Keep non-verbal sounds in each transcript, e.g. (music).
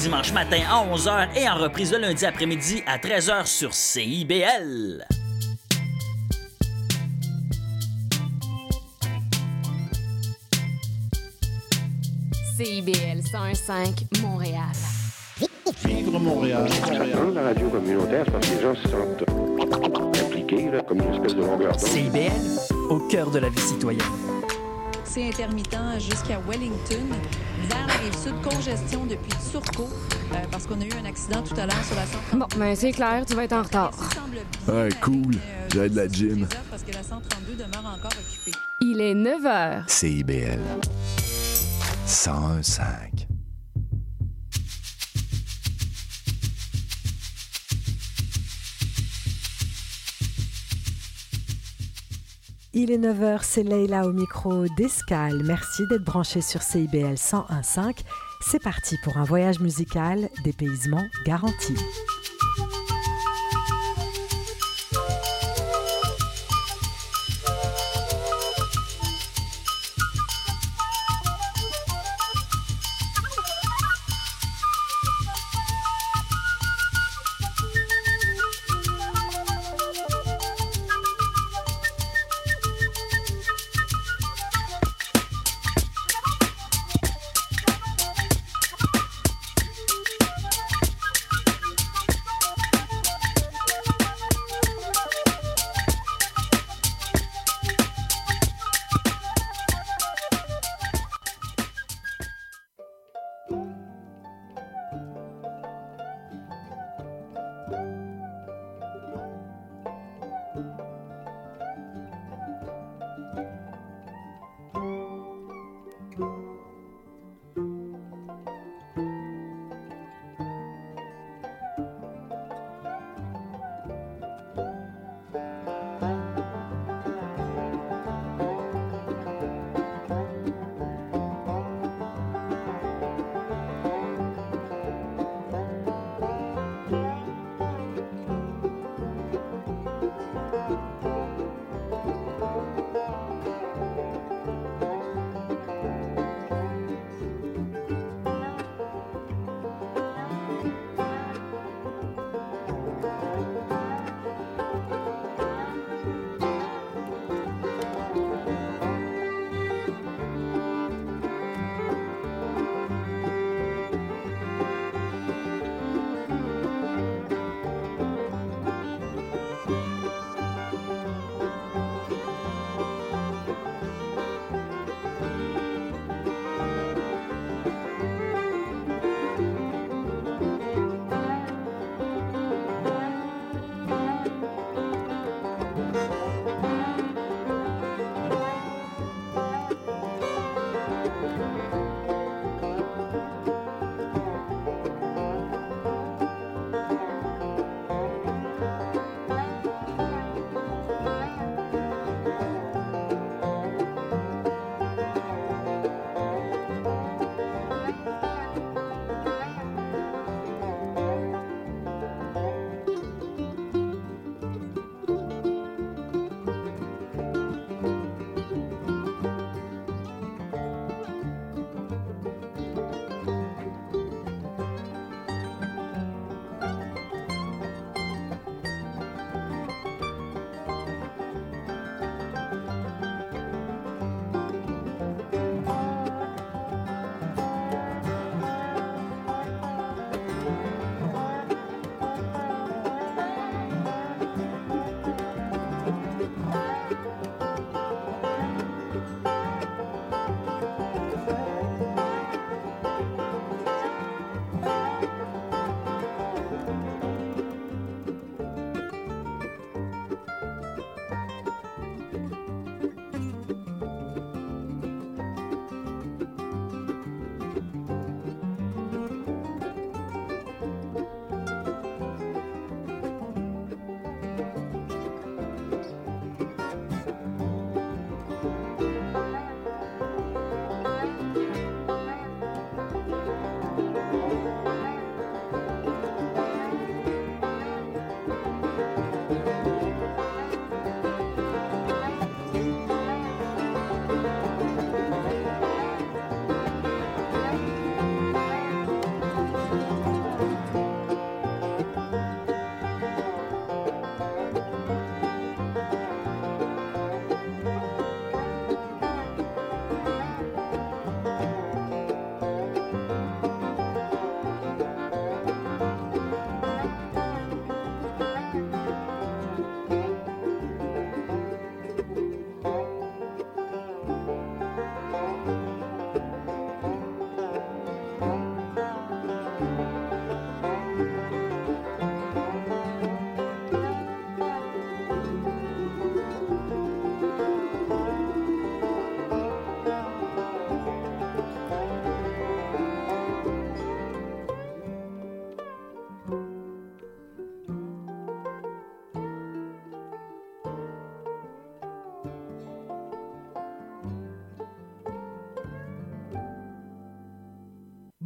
dimanche matin à 11h et en reprise le lundi après-midi à 13h sur CIBL. CIBL 105 Montréal. Vivre Montréal. Dans la radio communautaire, parce que les gens se sentent impliqués, là, comme une espèce de longueur d'onde. CIBL, au cœur de la vie citoyenne. C'est intermittent jusqu'à Wellington. Vers la rive sud, congestion depuis Turcot, euh, parce qu'on a eu un accident tout à l'heure sur la 132. Bon, ben c'est clair, tu vas être en retard. Ouais, cool. J'ai de la gym. Parce que la 132 demeure encore occupée. Il est 9 h. CIBL 101.5. Il est 9h, c'est Leïla au micro d'Escale. Merci d'être branché sur CIBL 101.5. C'est parti pour un voyage musical, dépaysement garanti.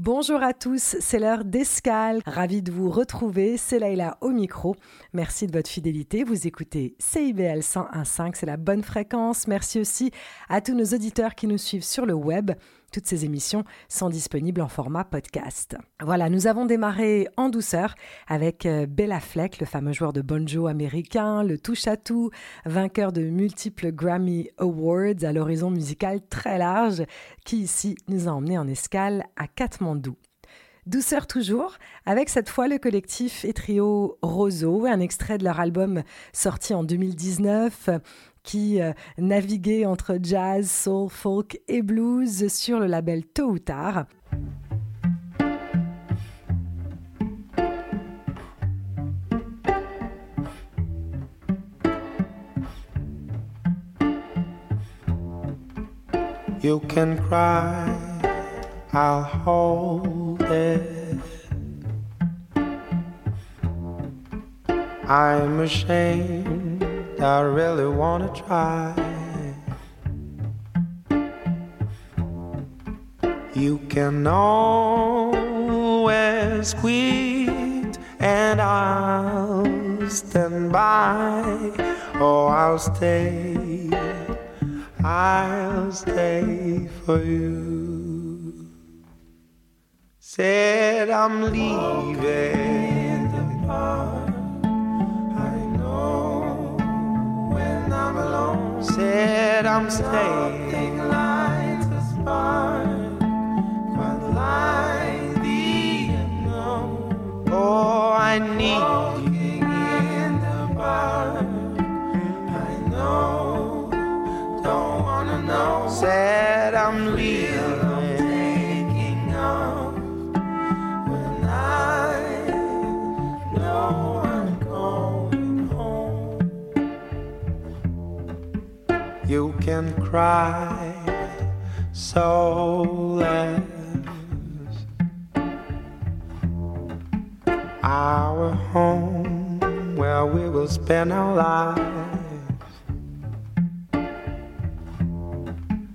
Bonjour à tous, c'est l'heure d'escale. Ravi de vous retrouver, c'est Laïla au micro. Merci de votre fidélité. Vous écoutez CIBL 101.5, c'est la bonne fréquence. Merci aussi à tous nos auditeurs qui nous suivent sur le web. Toutes ces émissions sont disponibles en format podcast. Voilà, nous avons démarré en douceur avec euh, Bella Fleck, le fameux joueur de banjo américain, le touche-à-tout, vainqueur de multiples Grammy Awards à l'horizon musical très large, qui ici nous a emmenés en escale à Katmandou. Douceur toujours, avec cette fois le collectif et trio Roseau, un extrait de leur album sorti en 2019 qui euh, naviguait entre jazz, soul, folk et blues sur le label Tôt ou Tard. You can cry. I'm ashamed, I really wanna try. You can always quit, and I'll stand by. Oh, I'll stay. I'll stay for you. Said I'm leaving that I'm staying. Can cry soulless. Our home where we will spend our lives.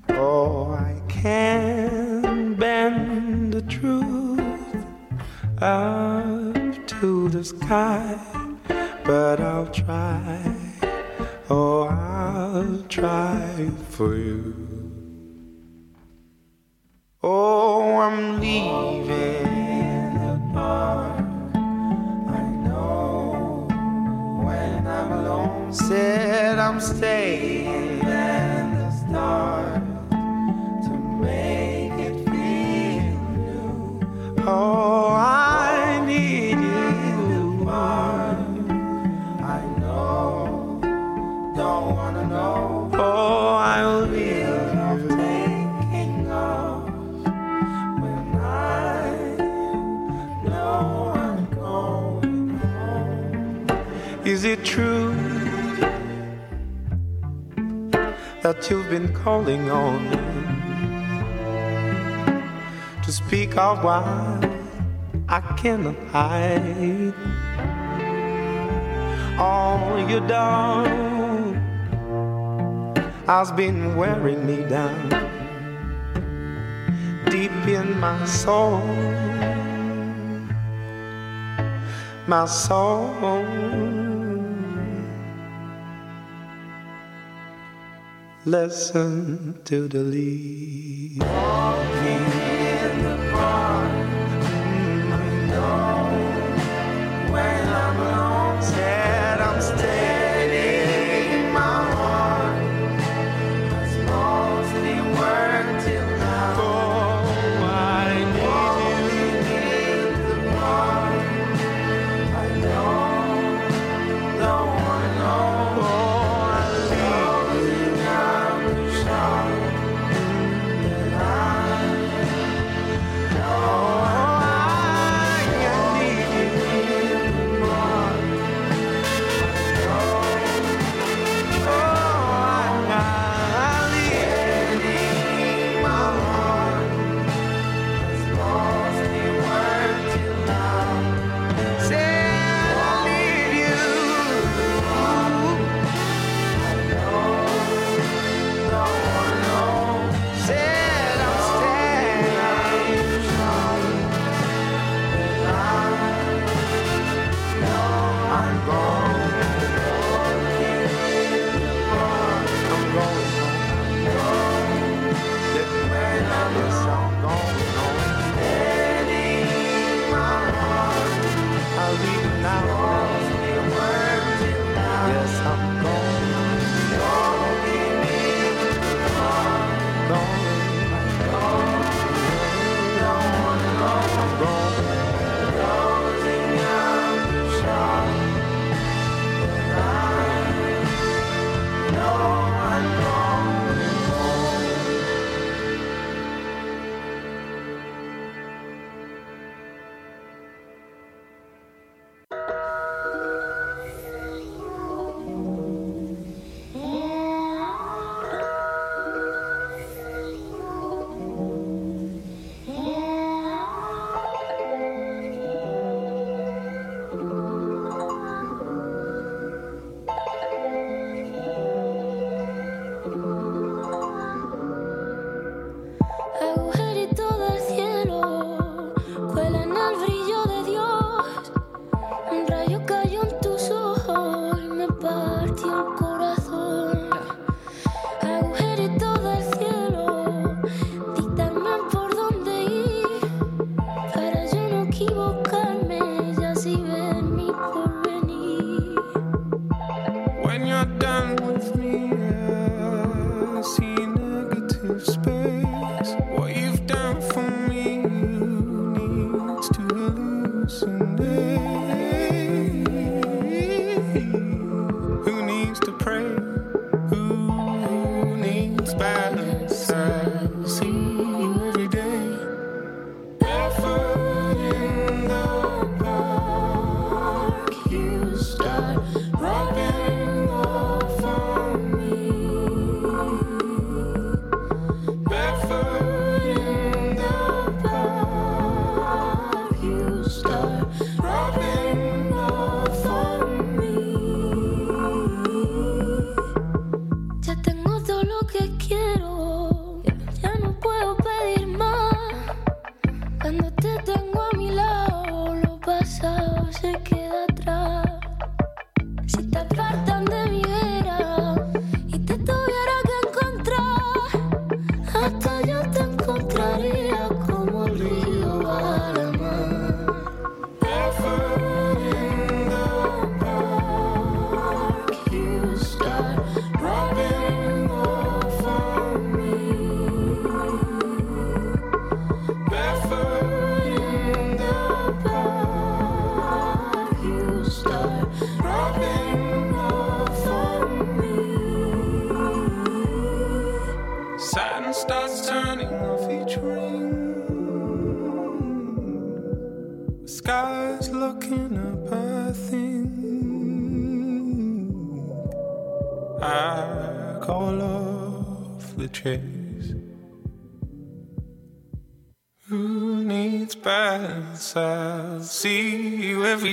Oh, I can bend the truth up to the sky, but I'll try. Oh, I'll try for you. You've been calling on me to speak of why I cannot hide? All you've done has been wearing me down deep in my soul, my soul. Listen to the leaves. You start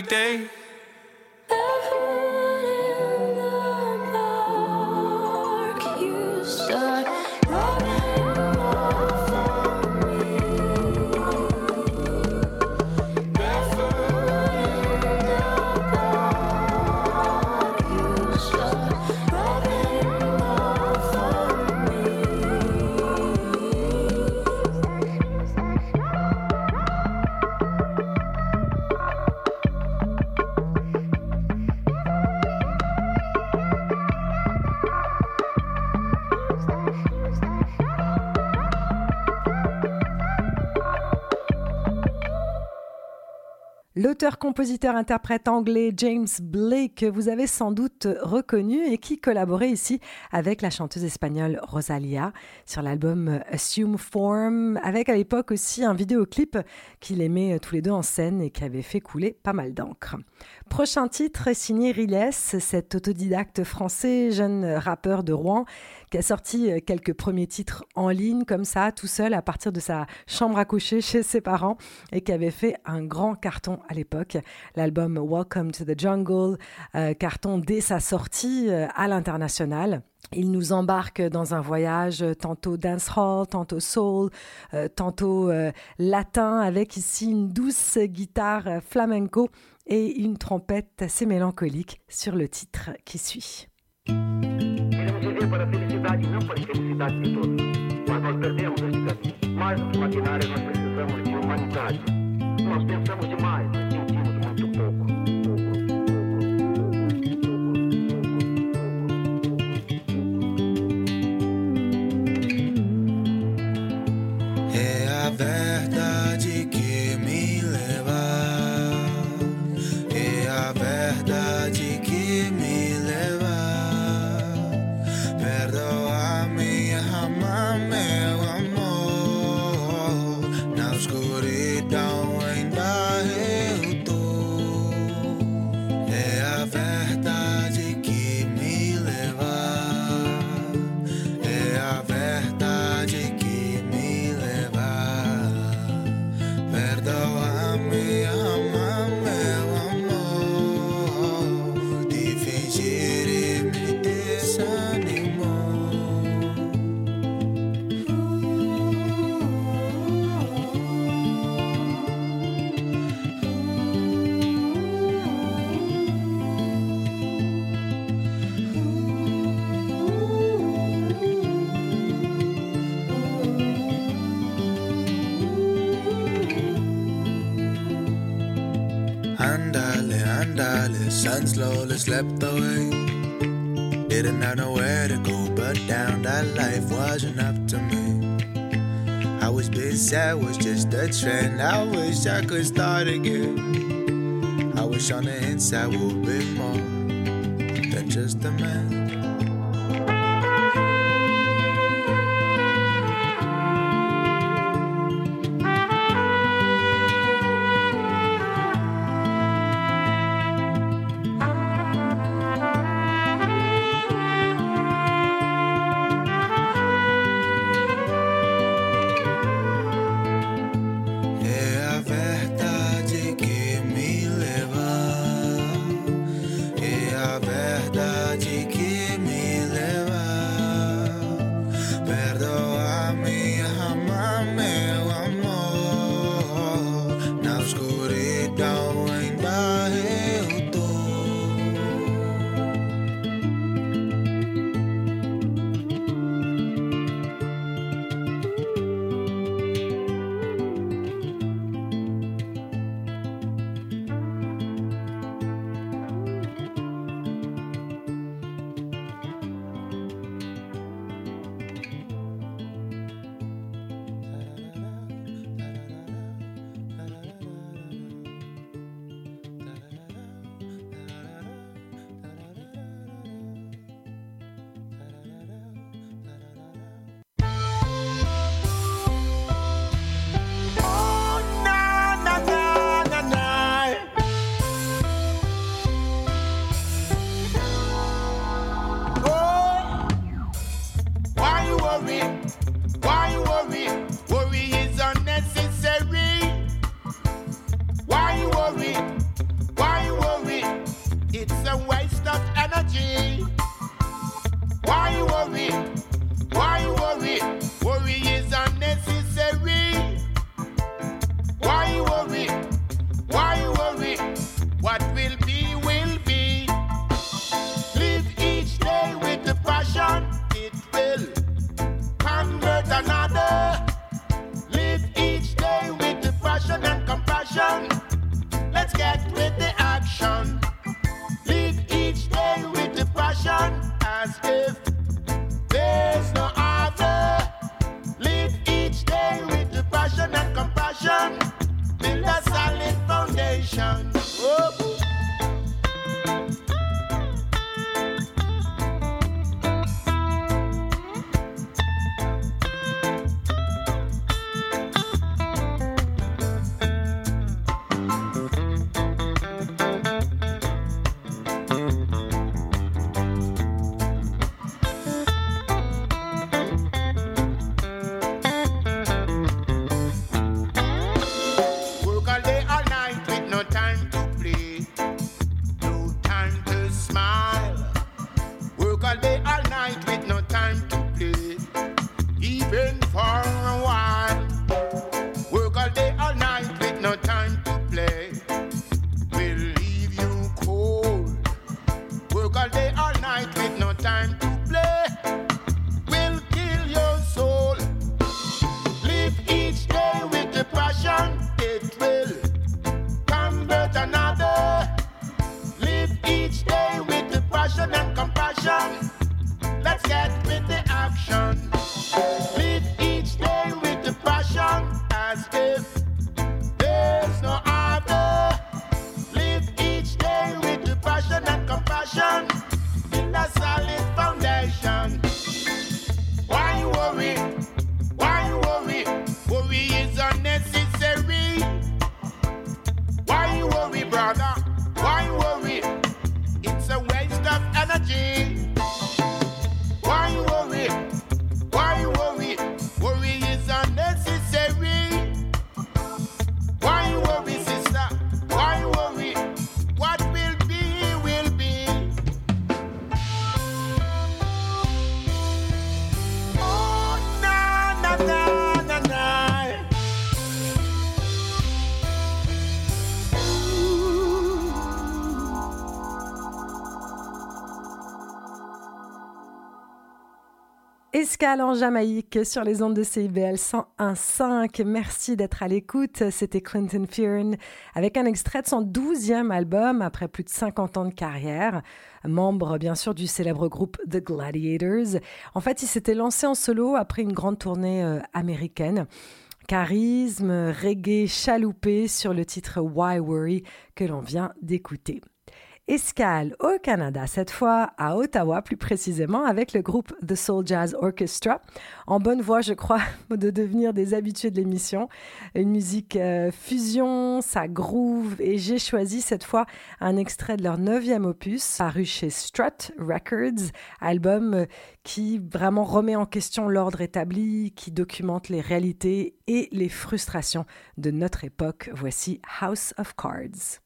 day. L'auteur-compositeur-interprète anglais James Blake, que vous avez sans doute reconnu et qui collaborait ici avec la chanteuse espagnole Rosalia sur l'album Assume Form, avec à l'époque aussi un vidéoclip qu'il aimait tous les deux en scène et qui avait fait couler pas mal d'encre. Prochain titre signé Riles, cet autodidacte français, jeune rappeur de Rouen, qui a sorti quelques premiers titres en ligne comme ça, tout seul à partir de sa chambre à coucher chez ses parents et qui avait fait un grand carton à l'époque. L'album Welcome to the Jungle, euh, carton dès sa sortie euh, à l'international. Il nous embarque dans un voyage tantôt dancehall, tantôt soul, euh, tantôt euh, latin, avec ici une douce guitare euh, flamenco et une trompette assez mélancolique sur le titre qui suit. Viver para a felicidade, não para a infelicidade de todos. Mas nós perdemos esse caminho. Mais do que maquinária, nós precisamos de humanidade. Nós pensamos demais, and slowly slipped away. Didn't have nowhere to go but down, that life wasn't up to me. I was busy, sad was just a trend. I wish I could start again. I wish on the inside would be more than just a man. Escale en Jamaïque sur les ondes de CIBL 101.5. Merci d'être à l'écoute. C'était Clinton Fearon avec un extrait de son douzième album après plus de 50 ans de carrière. Membre bien sûr du célèbre groupe The Gladiators. En fait, il s'était lancé en solo après une grande tournée euh, américaine. Charisme, reggae chaloupé sur le titre Why Worry que l'on vient d'écouter. Escale au Canada, cette fois à Ottawa plus précisément, avec le groupe The Soul Jazz Orchestra. En bonne voie, je crois, (laughs) de devenir des habitués de l'émission. Une musique euh, fusion, ça groove, et j'ai choisi cette fois un extrait de leur neuvième opus, paru chez Strut Records, album euh, qui vraiment remet en question l'ordre établi, qui documente les réalités et les frustrations de notre époque. Voici House of Cards.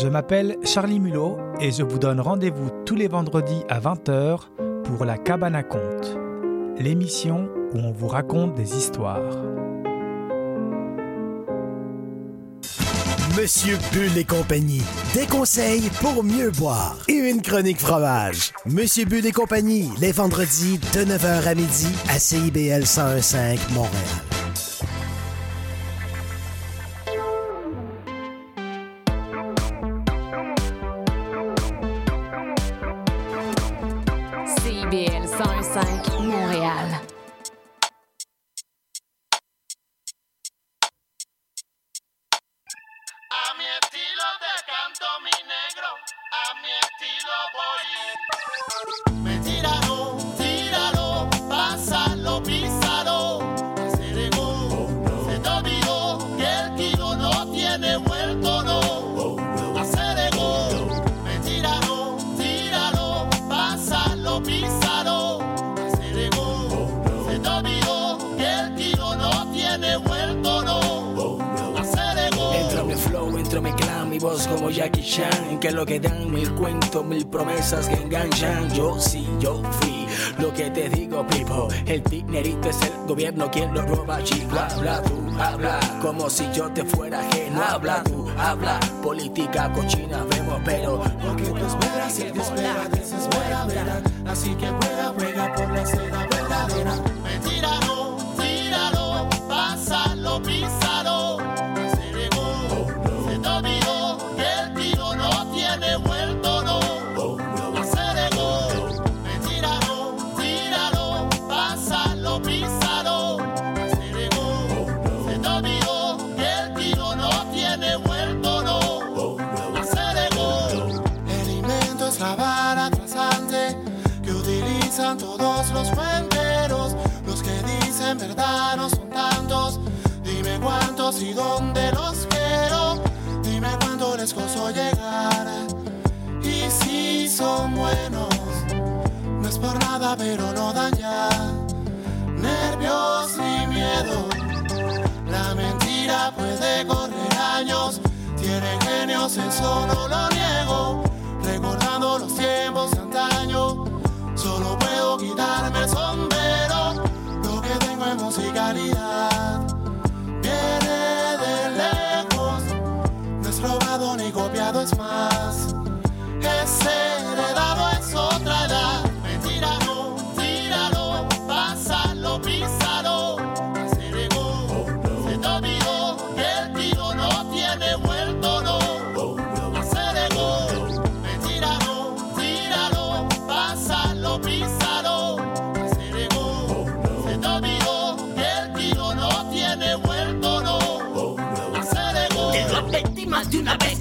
Je m'appelle Charlie Mulot et je vous donne rendez-vous tous les vendredis à 20h pour La Cabane à Contes, l'émission où on vous raconte des histoires. Monsieur Bull et compagnie, des conseils pour mieux boire et une chronique fromage. Monsieur Bull et compagnie, les vendredis de 9h à midi à CIBL 1015 Montréal. Si yo te fuera ajeno. Habla tú, habla Política cochina pero no dan ya. Nervios ni miedo. La mentira puede correr años. Tienen genios, eso no lo niego. Recordando los tiempos de antaño. Solo puedo quitarme el sombrero. Lo que tengo es musicalidad. Viene de lejos. No es robado ni copiado, es más. Es heredado,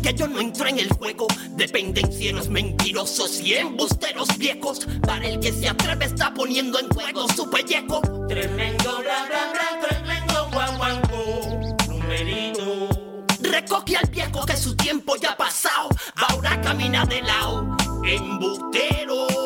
que yo no entro en el juego de pendencieros mentirosos y embusteros viejos. Para el que se atreve está poniendo en juego su pellejo. Tremendo bla bla bla, tremendo guaguanco, numerito. Recoge al viejo que su tiempo ya ha pasado, ahora camina de lado, embustero.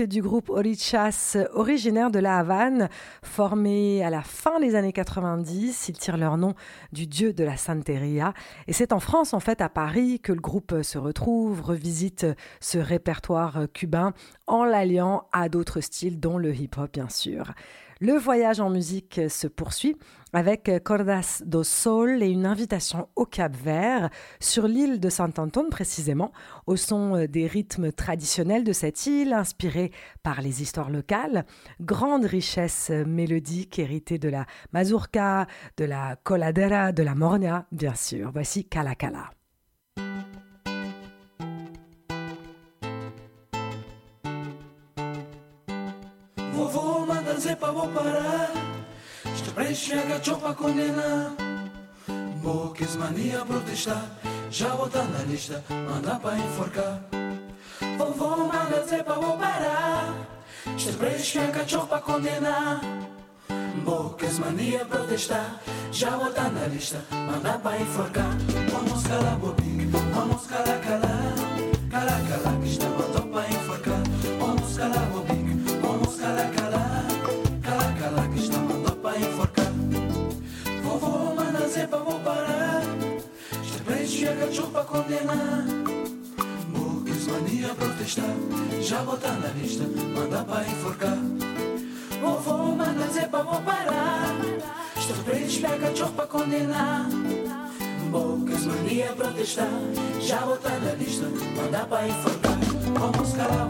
Du groupe Orichas, originaire de la Havane, formé à la fin des années 90. Ils tirent leur nom du dieu de la Santeria. Et c'est en France, en fait, à Paris, que le groupe se retrouve, revisite ce répertoire cubain en l'alliant à d'autres styles, dont le hip-hop, bien sûr. Le voyage en musique se poursuit avec Cordas do Sol et une invitation au Cap Vert, sur l'île de Saint-Antoine précisément, au son des rythmes traditionnels de cette île, inspirés par les histoires locales. Grande richesse mélodique héritée de la mazurka, de la coladera, de la mornia, bien sûr. Voici Kala Kala. Dizer pra vou parar. Este preenche agachou pra condenar Boques mania protestar. Já botar na lista, manda pra enforcar. Vovô manda dizer pra vou parar. Este preenche agachou pra condenar Boques mania protestar. Já botar na lista, manda pra enforcar. Vamos calar bobique, vamos calar calar. Calar calar que está chega pra condenar Boques mania protestar Já botar na lista, manda pra enforcar. Vovô manda dizer pra vou parar. Preço pega pra condenar Bocas mania protestar Já botar na lista, manda pra enforcar. Vamos calar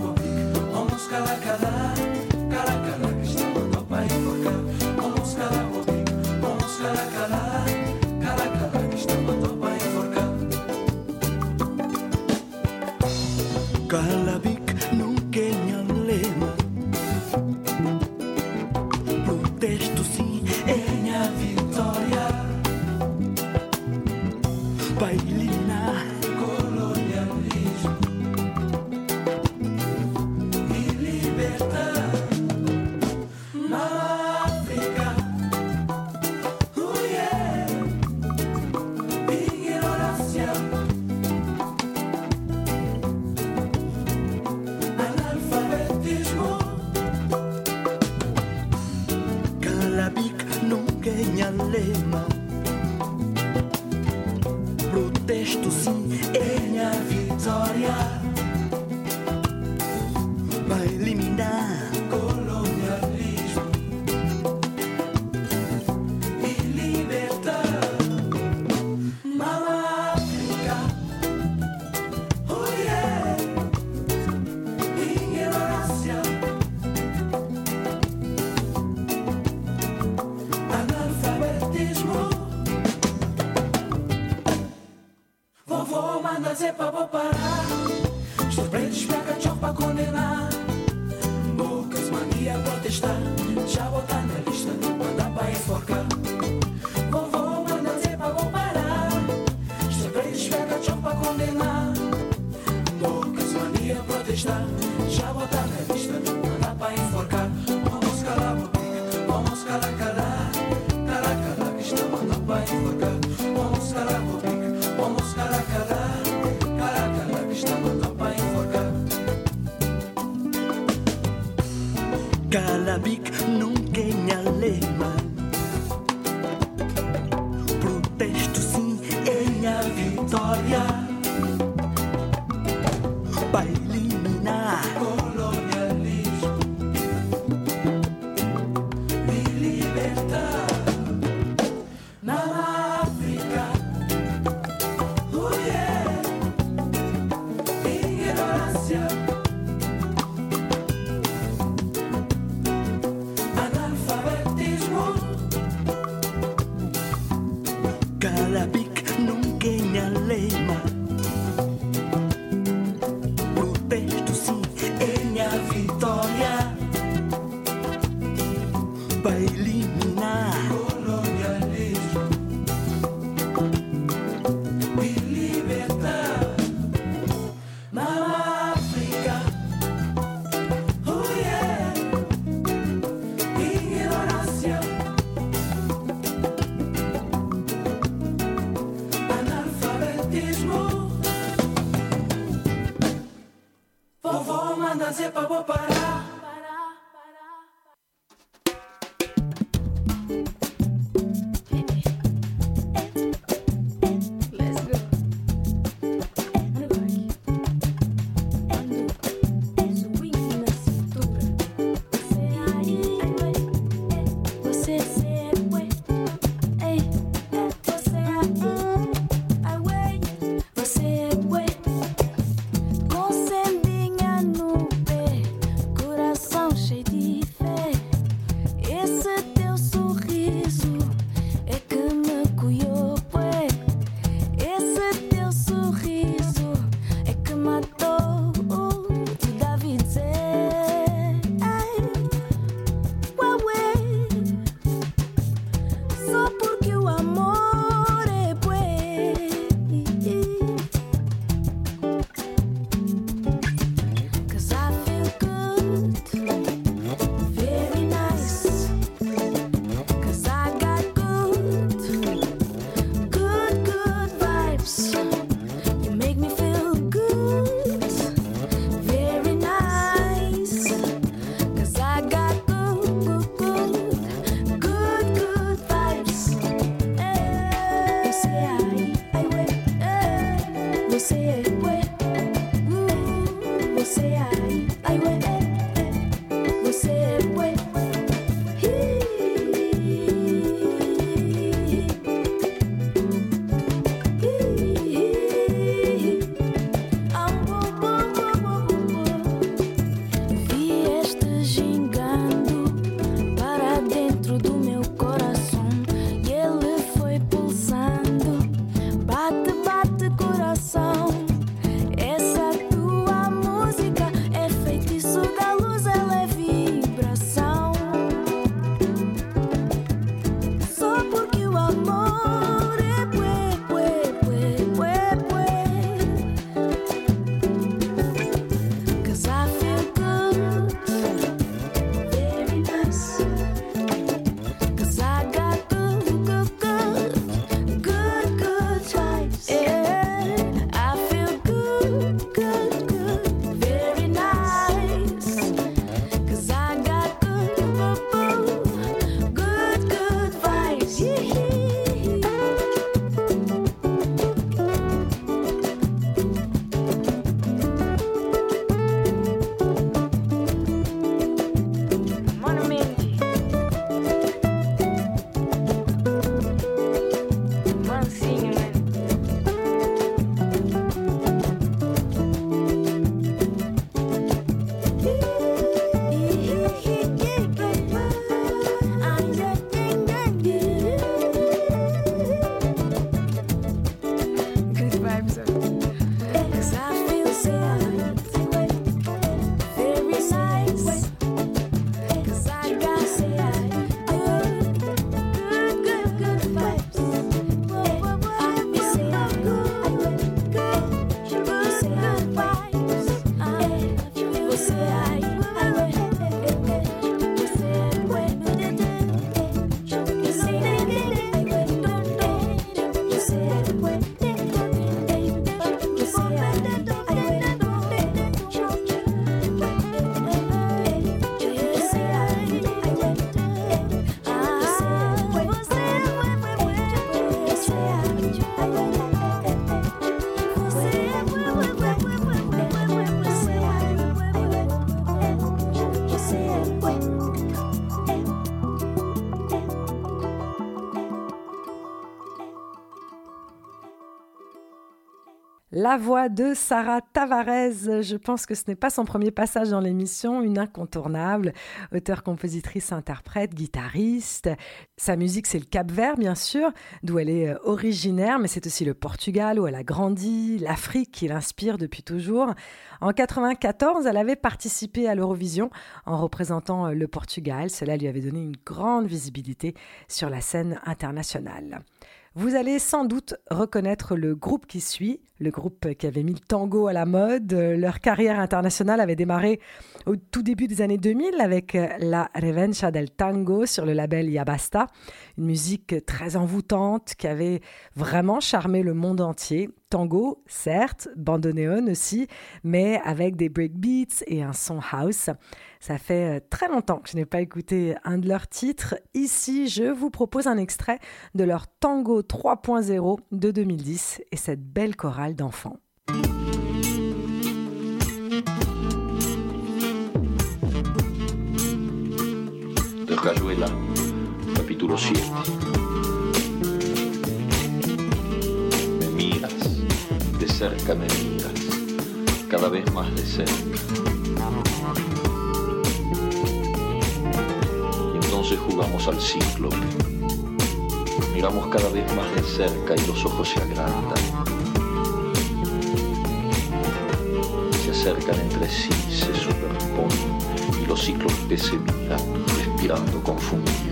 vamos calar calar Calar calar ropa. fazer pra parar La voix de Sarah Tavares, je pense que ce n'est pas son premier passage dans l'émission, une incontournable, auteure, compositrice, interprète, guitariste. Sa musique, c'est le Cap-Vert, bien sûr, d'où elle est euh, originaire, mais c'est aussi le Portugal, où elle a grandi, l'Afrique qui l'inspire depuis toujours. En 94, elle avait participé à l'Eurovision en représentant euh, le Portugal. Cela lui avait donné une grande visibilité sur la scène internationale. Vous allez sans doute reconnaître le groupe qui suit, le groupe qui avait mis le tango à la mode. Leur carrière internationale avait démarré au tout début des années 2000 avec euh, la Revancha del Tango sur le label Yabasta, une musique très envoûtante qui avait vraiment charmé le monde entier. Tango, certes, bandoneon aussi, mais avec des breakbeats et un son house. Ça fait euh, très longtemps que je n'ai pas écouté un de leurs titres. Ici, je vous propose un extrait de leur Tango 3.0 de 2010 et cette belle chorale d'enfants. de Rayuela, capítulo 7. De cerca me miras, cada vez más de cerca. Y entonces jugamos al ciclo. Miramos cada vez más de cerca y los ojos se agrandan. Se acercan entre sí, se superponen y los que se miran, respirando confundidos.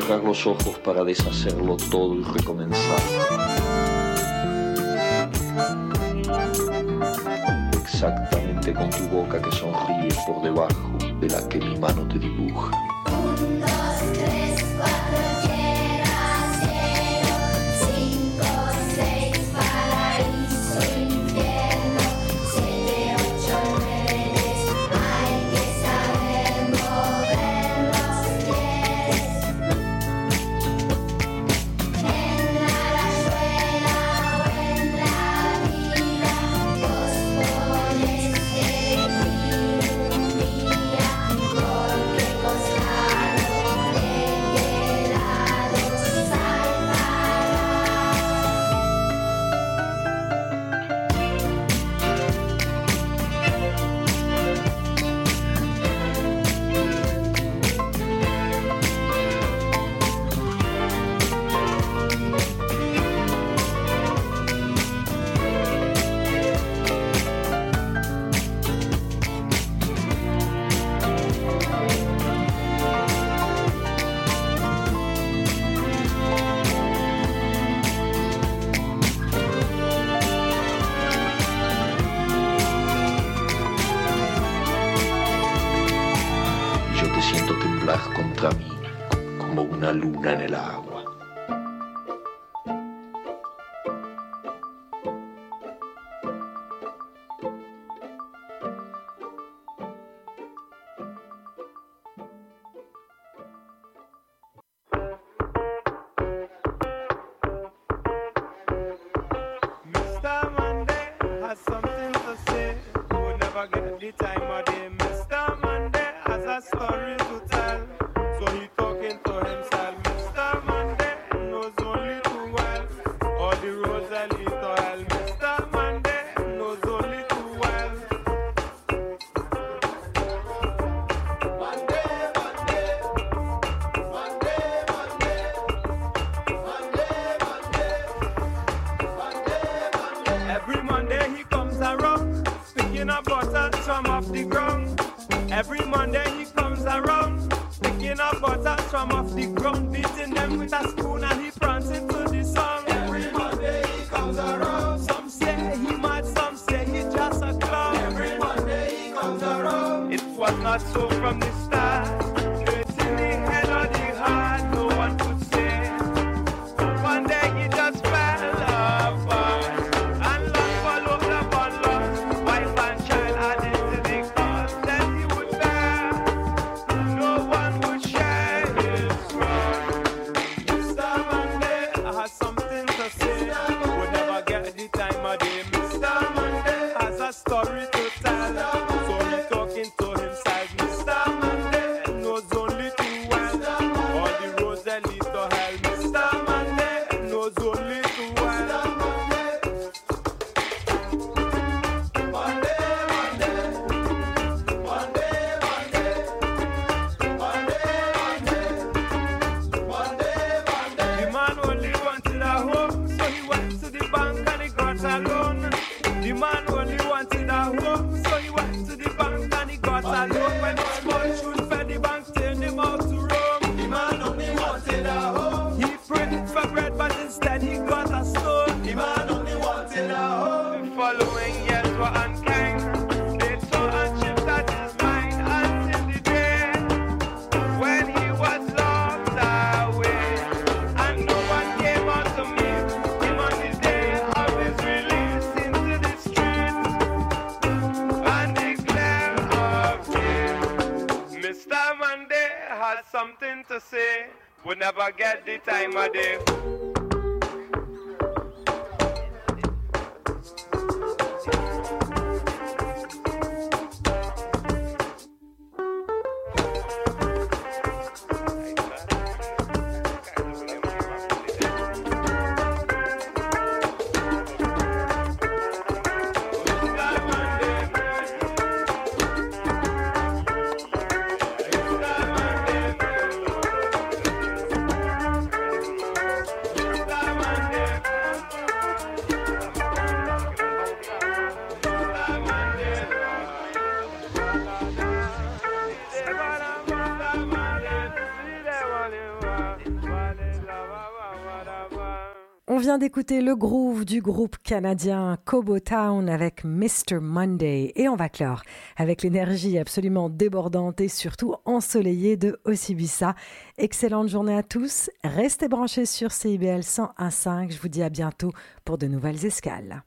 Cerrar los ojos para deshacerlo todo y recomenzar. Exactamente con tu boca que sonríe por debajo de la que mi mano te dibuja. Luna en d'écouter le groove du groupe canadien Cobo Town avec Mr. Monday et on va clore avec l'énergie absolument débordante et surtout ensoleillée de Osibissa. Excellente journée à tous, restez branchés sur CIBL 101.5, je vous dis à bientôt pour de nouvelles escales.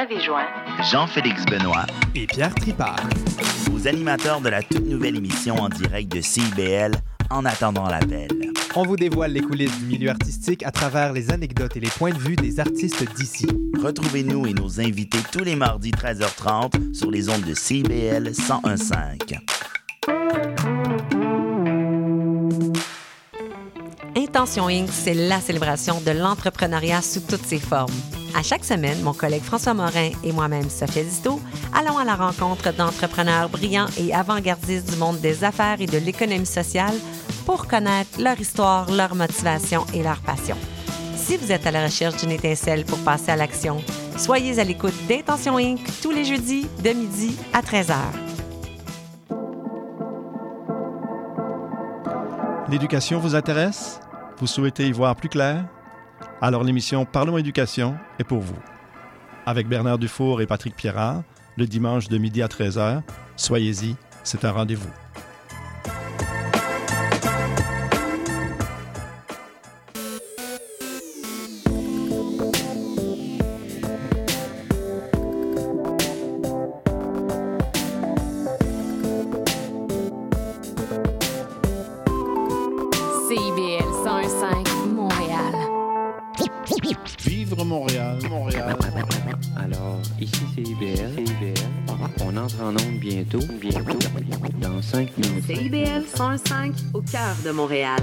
Avez joint Jean-Félix Benoît et Pierre Tripart, aux animateurs de la toute nouvelle émission en direct de CIBL En attendant l'appel. On vous dévoile les coulisses du milieu artistique à travers les anecdotes et les points de vue des artistes d'ici. Retrouvez-nous et nos invités tous les mardis 13h30 sur les ondes de CIBL 1015. Intention Inc., c'est la célébration de l'entrepreneuriat sous toutes ses formes. À chaque semaine, mon collègue François Morin et moi-même, Sophia Zisto, allons à la rencontre d'entrepreneurs brillants et avant-gardistes du monde des affaires et de l'économie sociale pour connaître leur histoire, leur motivation et leur passion. Si vous êtes à la recherche d'une étincelle pour passer à l'action, soyez à l'écoute d'Intention Inc. tous les jeudis de midi à 13h. L'éducation vous intéresse? Vous souhaitez y voir plus clair? Alors l'émission Parlons éducation est pour vous. Avec Bernard Dufour et Patrick Pierrard, le dimanche de midi à 13h, soyez-y, c'est un rendez-vous. De Montréal.